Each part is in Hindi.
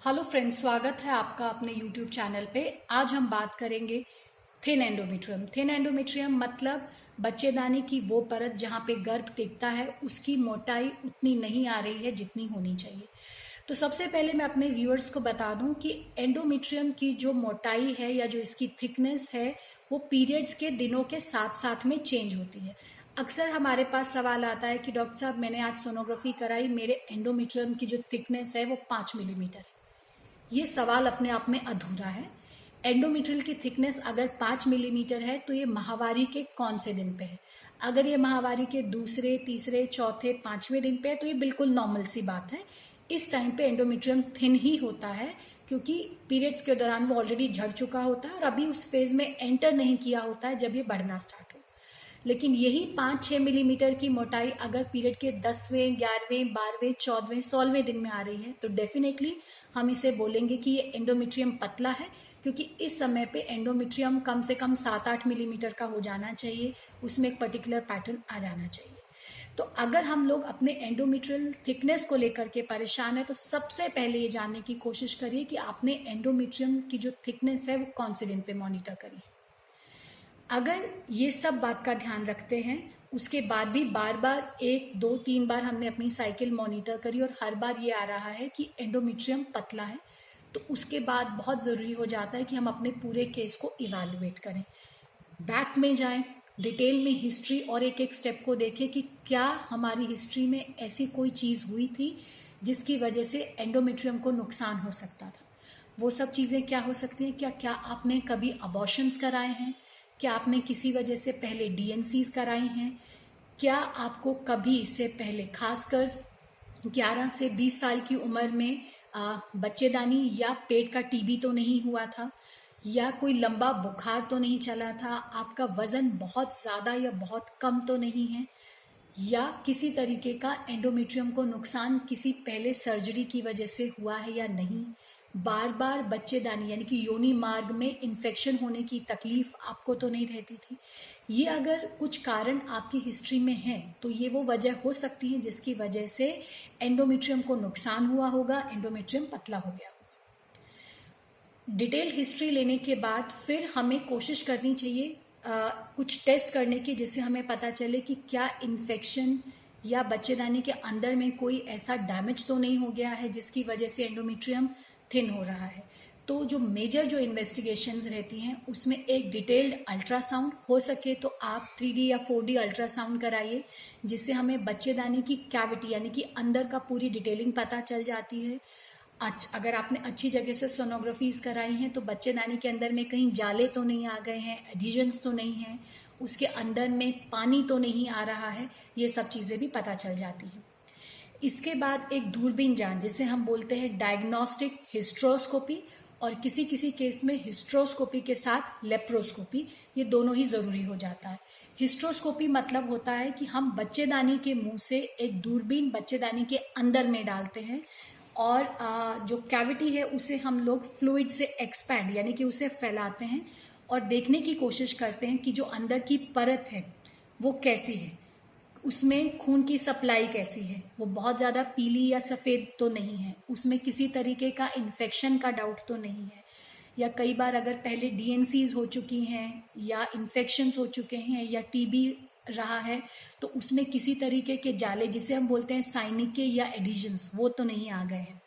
हेलो फ्रेंड्स स्वागत है आपका अपने यूट्यूब चैनल पे। आज हम बात करेंगे थिन एंडोमेट्रियम थिन एंडोमेट्रियम मतलब बच्चेदानी की वो परत जहाँ पे गर्भ टिकता है, उसकी मोटाई उतनी नहीं आ रही है जितनी होनी चाहिए। तो सबसे पहले मैं अपने व्यूअर्स को बता दूँ कि एंडोमेट्रियम की जो मोटाई है या जो इसकी थिकनेस है, वो पीरियड्स के दिनों के साथ साथ में चेंज होती है। अक्सर हमारे पास सवाल आता है कि डॉक्टर साहब, मैंने आज सोनोग्राफी कराई, मेरे एंडोमेट्रियम की जो थिकनेस है वो पाँच मिलीमीटर है। ये सवाल अपने आप में अधूरा है। एंडोमेट्रियल की थिकनेस अगर पाँच मिलीमीटर है तो ये माहवारी के कौन से दिन पे है? अगर ये माहवारी के दूसरे, तीसरे, चौथे, पाँचवें दिन पे है तो ये बिल्कुल नॉर्मल सी बात है। इस टाइम पे एंडोमेट्रियम थिन ही होता है, क्योंकि पीरियड्स के दौरान वो ऑलरेडी झड़ चुका होता है और अभी उस फ़ेज़ में एंटर नहीं किया होता है जब ये बढ़ना स्टार्ट लेकिन यही पाँच छह मिलीमीटर की मोटाई अगर पीरियड के दसवें, ग्यारहवें, बारहवें, चौदहवें, सोलहवें दिन में आ रही है तो डेफिनेटली हम इसे बोलेंगे कि ये एंडोमेट्रियम पतला है, क्योंकि इस समय पे एंडोमेट्रियम कम से कम सात आठ मिलीमीटर का हो जाना चाहिए, उसमें एक पर्टिकुलर पैटर्न आ जाना चाहिए। तो अगर हम लोग अपने एंडोमेट्रियल थिकनेस को लेकर के परेशान है तो सबसे पहले ये जानने की कोशिश करिए कि आपने एंडोमेट्रियम की जो थिकनेस है, वो कौन से दिन पे मॉनिटर करिए अगर ये सब बात का ध्यान रखते हैं, उसके बाद भी बार बार एक, दो, तीन बार हमने अपनी साइकिल मॉनिटर करी और हर बार ये आ रहा है कि एंडोमेट्रियम पतला है तो उसके बाद बहुत ज़रूरी हो जाता है कि हम अपने पूरे केस को इवेलुएट करें। बैक में जाएँ डिटेल में हिस्ट्री और एक एक स्टेप को देखें कि क्या हमारी हिस्ट्री में ऐसी कोई चीज़ हुई थी जिसकी वजह से एंडोमेट्रियम को नुकसान हो सकता था। वो सब चीज़ें क्या हो सकती हैं? क्या क्या आपने कभी अबॉर्शंस कराए हैं? क्या आपने किसी वजह से पहले डीएनसीज कराई हैं? क्या आपको कभी इससे पहले, खासकर 11 से 20 साल की उम्र में बच्चेदानी या पेट का टीबी तो नहीं हुआ था? या कोई लंबा बुखार तो नहीं चला था? आपका वज़न बहुत ज़्यादा या बहुत कम तो नहीं है? या किसी तरीके का एंडोमेट्रियम को नुकसान किसी पहले सर्जरी की वजह से हुआ है या नहीं? बार बार बच्चेदानी यानी कि योनि मार्ग में इन्फेक्शन होने की तकलीफ़ आपको तो नहीं रहती थी। ये अगर कुछ कारण आपकी हिस्ट्री में है तो ये वो वजह हो सकती है जिसकी वजह से एंडोमेट्रियम को नुकसान हुआ होगा एंडोमेट्रियम पतला हो गया होगा। डिटेल हिस्ट्री लेने के बाद फिर हमें कोशिश करनी चाहिए आ, कुछ टेस्ट करने की जिससे हमें पता चले कि क्या इन्फेक्शन या बच्चेदानी के अंदर में कोई ऐसा डैमेज तो नहीं हो गया है जिसकी वजह से एंडोमेट्रियम थिन हो रहा है। तो जो मेजर जो इन्वेस्टिगेशंस रहती हैं, उसमें एक डिटेल्ड अल्ट्रासाउंड हो सके तो आप थ्री या फोर अल्ट्रासाउंड कराइए, जिससे हमें बच्चेदानी की कैविटी यानी कि अंदर का पूरी डिटेलिंग पता चल जाती है। अगर आपने अच्छी जगह से सोनोग्राफीज कराई हैं तो बच्चेदानी के अंदर में कहीं जाले तो नहीं आ गए हैं एडिजन्स तो नहीं है, उसके अंदर में पानी तो नहीं आ रहा है, ये सब चीज़ें भी पता चल जाती हैं। इसके बाद एक दूरबीन जान, जिसे हम बोलते हैं डायग्नोस्टिक हिस्ट्रोस्कोपी और किसी किसी केस में हिस्ट्रोस्कोपी के साथ लेप्रोस्कोपी ये दोनों ही ज़रूरी हो जाता है। हिस्ट्रोस्कोपी मतलब होता है कि हम बच्चेदानी के मुँह से एक दूरबीन बच्चेदानी के अंदर में डालते हैं और जो कैविटी है उसे हम लोग फ्लूइड से एक्सपैंड यानी कि उसे फैलाते हैं और देखने की कोशिश करते हैं कि जो अंदर की परत है, वो कैसी है। उसमें खून की सप्लाई कैसी है? वो बहुत ज़्यादा पीली या सफ़ेद तो नहीं है। उसमें किसी तरीके का इन्फेक्शन का डाउट तो नहीं है। या कई बार अगर पहले डीएनसीज हो चुकी हैं, या इन्फेक्शन हो चुके हैं, या टीबी रहा है तो उसमें किसी तरीके के जाले, जिसे हम बोलते हैं साइनिके या एडिजन्स वो तो नहीं आ गए हैं।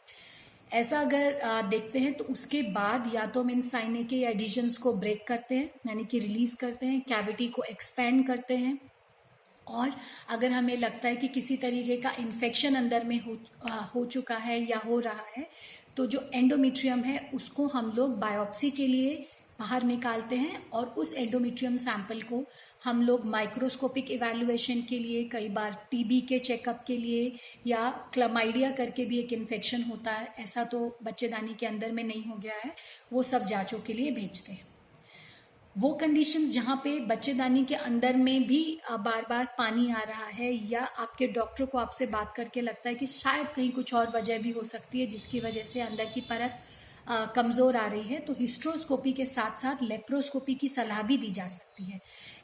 ऐसा अगर देखते हैं तो उसके बाद या तो हम इन साइनिके या एडिजन्स को ब्रेक करते हैं, यानी कि रिलीज़ करते हैं कैविटी को एक्सपेंड करते हैं और अगर हमें लगता है कि किसी तरीके का इन्फेक्शन अंदर में हो हो चुका है या हो रहा है तो जो एंडोमेट्रियम है, उसको हम लोग बायोप्सी के लिए बाहर निकालते हैं और उस एंडोमेट्रियम सैंपल को हम लोग माइक्रोस्कोपिक इवेल्युएशन के लिए, कई बार टीबी के चेकअप के लिए या क्लमाइडिया करके भी एक इन्फेक्शन होता है, ऐसा तो बच्चेदानी के अंदर में नहीं हो गया है, वो सब जांचों के लिए भेजते हैं। वो कंडीशंस जहाँ पे बच्चेदानी के अंदर में भी बार बार पानी आ रहा है या आपके डॉक्टर को आपसे बात करके लगता है कि शायद कहीं कुछ और वजह भी हो सकती है जिसकी वजह से अंदर की परत कमज़ोर आ रही है तो हिस्ट्रोस्कोपी के साथ साथ लेप्रोस्कोपी की सलाह भी दी जा सकती है।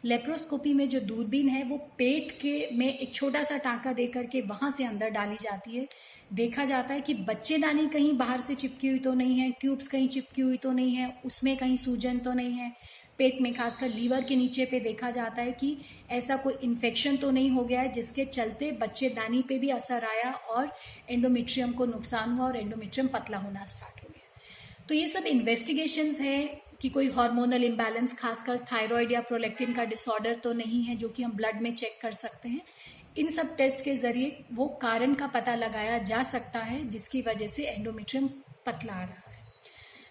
लेप्रोस्कोपी में जो दूरबीन है, वो पेट के में एक छोटा सा टाका दे करके वहाँ से अंदर डाली जाती है। देखा जाता है कि बच्चेदानी कहीं बाहर से चिपकी हुई तो नहीं है, ट्यूब्स कहीं चिपकी हुई तो नहीं है, उसमें कहीं सूजन तो नहीं है। पेट में, खासकर लीवर के नीचे पे देखा जाता है कि ऐसा कोई इन्फेक्शन तो नहीं हो गया है, जिसके चलते बच्चेदानी पे भी असर आया और एंडोमेट्रियम को नुकसान हुआ और एंडोमेट्रियम पतला होना स्टार्ट हो गया। तो ये सब इन्वेस्टिगेशन है कि कोई हार्मोनल इम्बैलेंस खासकर थायराइड या प्रोलेक्टिन का डिसऑर्डर तो नहीं है, जो कि हम ब्लड में चेक कर सकते हैं। इन सब टेस्ट के ज़रिए वो कारण का पता लगाया जा सकता है, जिसकी वजह से एंडोमेट्रियम पतला आ रहा है।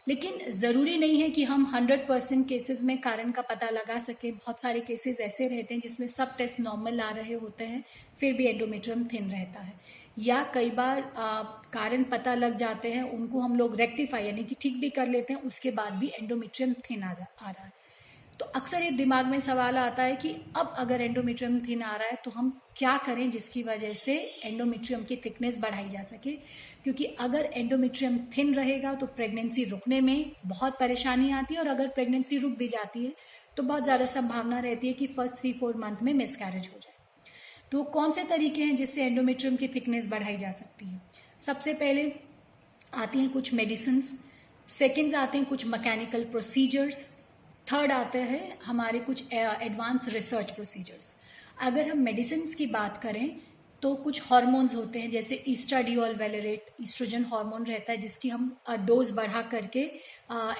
लेकिन ज़रूरी नहीं है कि हम 100 परसेंट केसेज में कारण का पता लगा सके। बहुत सारे केसेस ऐसे रहते हैं जिसमें सब टेस्ट नॉर्मल आ रहे होते हैं फिर भी एंडोमेट्रियम थिन रहता है। या कई बार आ, कारण पता लग जाते हैं उनको हम लोग रेक्टिफाई यानी कि ठीक भी कर लेते हैं उसके बाद भी एंडोमेट्रियम थिन आ, जा आ रहा है। तो अक्सर ये दिमाग में सवाल आता है कि अब अगर एंडोमेट्रियम थिन आ रहा है तो हम क्या करें जिसकी वजह से एंडोमेट्रियम की थिकनेस बढ़ाई जा सके? क्योंकि अगर एंडोमेट्रियम थिन रहेगा तो प्रेगनेंसी रुकने में बहुत परेशानी आती है, और अगर प्रेगनेंसी रुक भी जाती है तो बहुत ज़्यादा संभावना रहती है कि फ़र्स्ट थ्री फोर मंथ में मिसकैरेज हो जाए। तो कौन से तरीके हैं जिससे एंडोमेट्रियम की थिकनेस बढ़ाई जा सकती है? सबसे पहले आती हैं कुछ मेडिसिन सेकेंड्स आते हैं कुछ मैकेनिकल प्रोसीजर्स थर्ड आता है हमारे कुछ एडवांस रिसर्च प्रोसीजर्स अगर हम मेडिसिन की बात करें तो कुछ हार्मोन्स होते हैं, जैसे ईस्टाडियोल वेलेरेट ईस्ट्रोजन हार्मोन रहता है, जिसकी हम डोज बढ़ा करके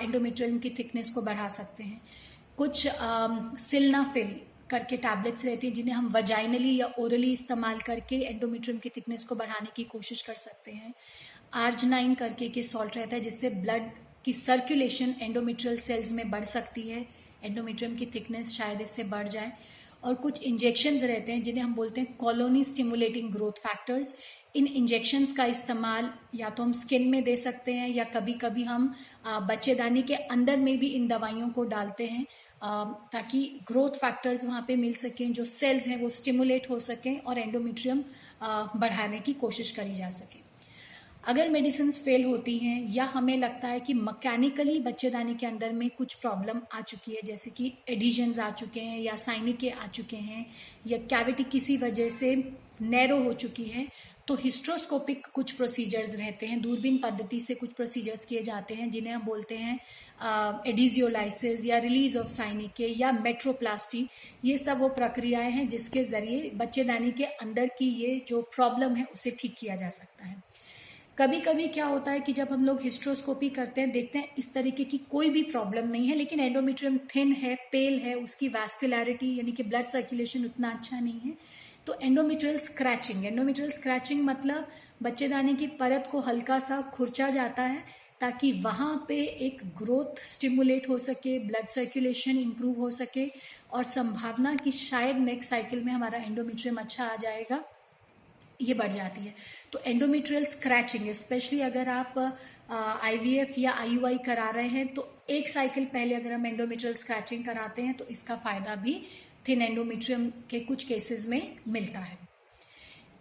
एंडोमेट्रियम की थिकनेस को बढ़ा सकते हैं। कुछ सिल्नाफिल करके टैबलेट्स रहती हैं, जिन्हें हम वजाइनली या ओरली इस्तेमाल करके एंडोमेट्रियम की थिकनेस को बढ़ाने की कोशिश कर सकते हैं। आर्जनाइन करके, के सॉल्ट रहता है, जिससे ब्लड की सर्कुलेशन एंडोमेट्रियल सेल्स में बढ़ सकती है। एंडोमेट्रियम की थिकनेस शायद इससे बढ़ जाए। और कुछ इंजेक्शन रहते हैं, जिन्हें हम बोलते हैं कॉलोनी स्टिमुलेटिंग ग्रोथ फैक्टर्स इन इंजेक्शंस का इस्तेमाल या तो हम स्किन में दे सकते हैं, या कभी कभी हम बच्चेदानी के अंदर में भी इन दवाइयों को डालते हैं ताकि ग्रोथ फैक्टर्स वहाँ पे मिल सकें, जो सेल्स हैं वो स्टिमुलेट हो सकें और एंडोमेट्रियम बढ़ाने की कोशिश करी जा सके। अगर मेडिसिन फेल होती हैं, या हमें लगता है कि मकैनिकली बच्चेदानी के अंदर में कुछ प्रॉब्लम आ चुकी है, जैसे कि एडिजन्स आ चुके हैं, या साइनिके आ चुके हैं, या कैविटी किसी वजह से नैरो हो चुकी है तो हिस्ट्रोस्कोपिक कुछ प्रोसीजर्स रहते हैं, दूरबीन पद्धति से कुछ प्रोसीजर्स किए जाते हैं, जिन्हें हम बोलते हैं एडिजियोलाइसिस या रिलीज़ ऑफ़ साइनिके या मेट्रोप्लास्टी ये सब वो प्रक्रियाएँ हैं जिसके ज़रिए बच्चेदानी के अंदर की ये जो प्रॉब्लम है, उसे ठीक किया जा सकता है। कभी कभी क्या होता है कि जब हम लोग हिस्ट्रोस्कोपी करते हैं, देखते हैं इस तरीके की कोई भी प्रॉब्लम नहीं है, लेकिन एंडोमेट्रियम थिन है पेल है, उसकी वैस्कुलरिटी यानी कि ब्लड सर्कुलेशन उतना अच्छा नहीं है तो एंडोमेट्रियल स्क्रैचिंग एंडोमेट्रियल स्क्रैचिंग मतलब बच्चेदानी की परत को हल्का सा खुर्चा जाता है, ताकि वहाँ पे एक ग्रोथ स्टिमुलेट हो सके ब्लड सर्कुलेशन इंप्रूव हो सके, और संभावना कि शायद नेक्स्ट साइकिल में हमारा एंडोमेट्रियम अच्छा आ जाएगा। ये बढ़ जाती है। तो एंडोमेट्रियल स्क्रैचिंग स्पेशली अगर आप आईवीएफ या आईयूआई करा रहे हैं तो एक साइकिल पहले अगर हम एंडोमेट्रियल स्क्रैचिंग कराते हैं तो इसका फ़ायदा भी थिन एंडोमेट्रियम के कुछ केसेस में मिलता है।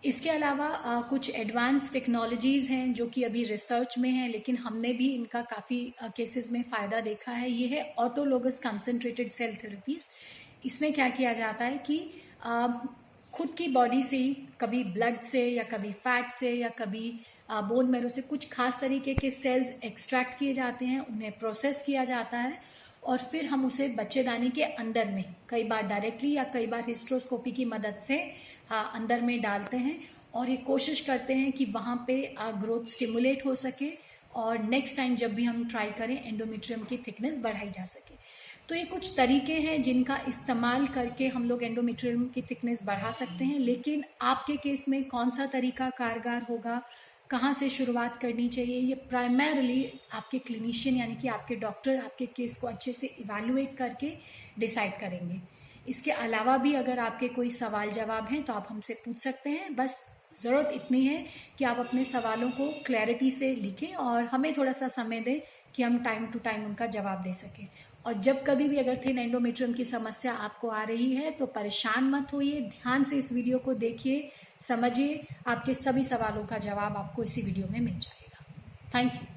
इसके अलावा आ, कुछ एडवांस टेक्नोलॉजीज़ हैं जो कि अभी रिसर्च में हैं लेकिन हमने भी इनका काफ़ी केसेस में फ़ायदा देखा है। ये है ऑटोलोगस कंसंट्रेटेड सेल थेरेपीज इसमें क्या किया जाता है कि आ, खुद की बॉडी से ही कभी ब्लड से या कभी फैट से या कभी बोन मैरो से कुछ खास तरीके के सेल्स एक्सट्रैक्ट किए जाते हैं, उन्हें प्रोसेस किया जाता है और फिर हम उसे बच्चेदानी के अंदर में, कई बार डायरेक्टली या कई बार हिस्ट्रोस्कोपी की मदद से अंदर में डालते हैं और ये कोशिश करते हैं कि वहाँ पे ग्रोथ स्टिमुलेट हो सके और नेक्स्ट टाइम जब भी हम ट्राई करें एंडोमेट्रियम की थिकनेस बढ़ाई जा सके। तो ये कुछ तरीके हैं जिनका इस्तेमाल करके हम लोग एंडोमेट्रियम की थिकनेस बढ़ा सकते हैं। लेकिन आपके केस में कौन सा तरीका कारगर होगा? कहाँ से शुरुआत करनी चाहिए? ये प्राइमरली आपके क्लिनिशियन यानी कि आपके डॉक्टर आपके केस को अच्छे से इवेलुएट करके डिसाइड करेंगे। इसके अलावा भी अगर आपके कोई सवाल जवाब हैं तो आप हमसे पूछ सकते हैं। बस ज़रूरत इतनी है कि आप अपने सवालों को क्लैरिटी से लिखें और हमें थोड़ा सा समय दें कि हम टाइम टू टाइम उनका जवाब दे सकें। और जब कभी भी अगर थिन एंडोमेट्रियम की समस्या आपको आ रही है तो परेशान मत होइए, ध्यान से इस वीडियो को देखिए, समझिए, आपके सभी सवालों का जवाब आपको इसी वीडियो में मिल जाएगा। Thank you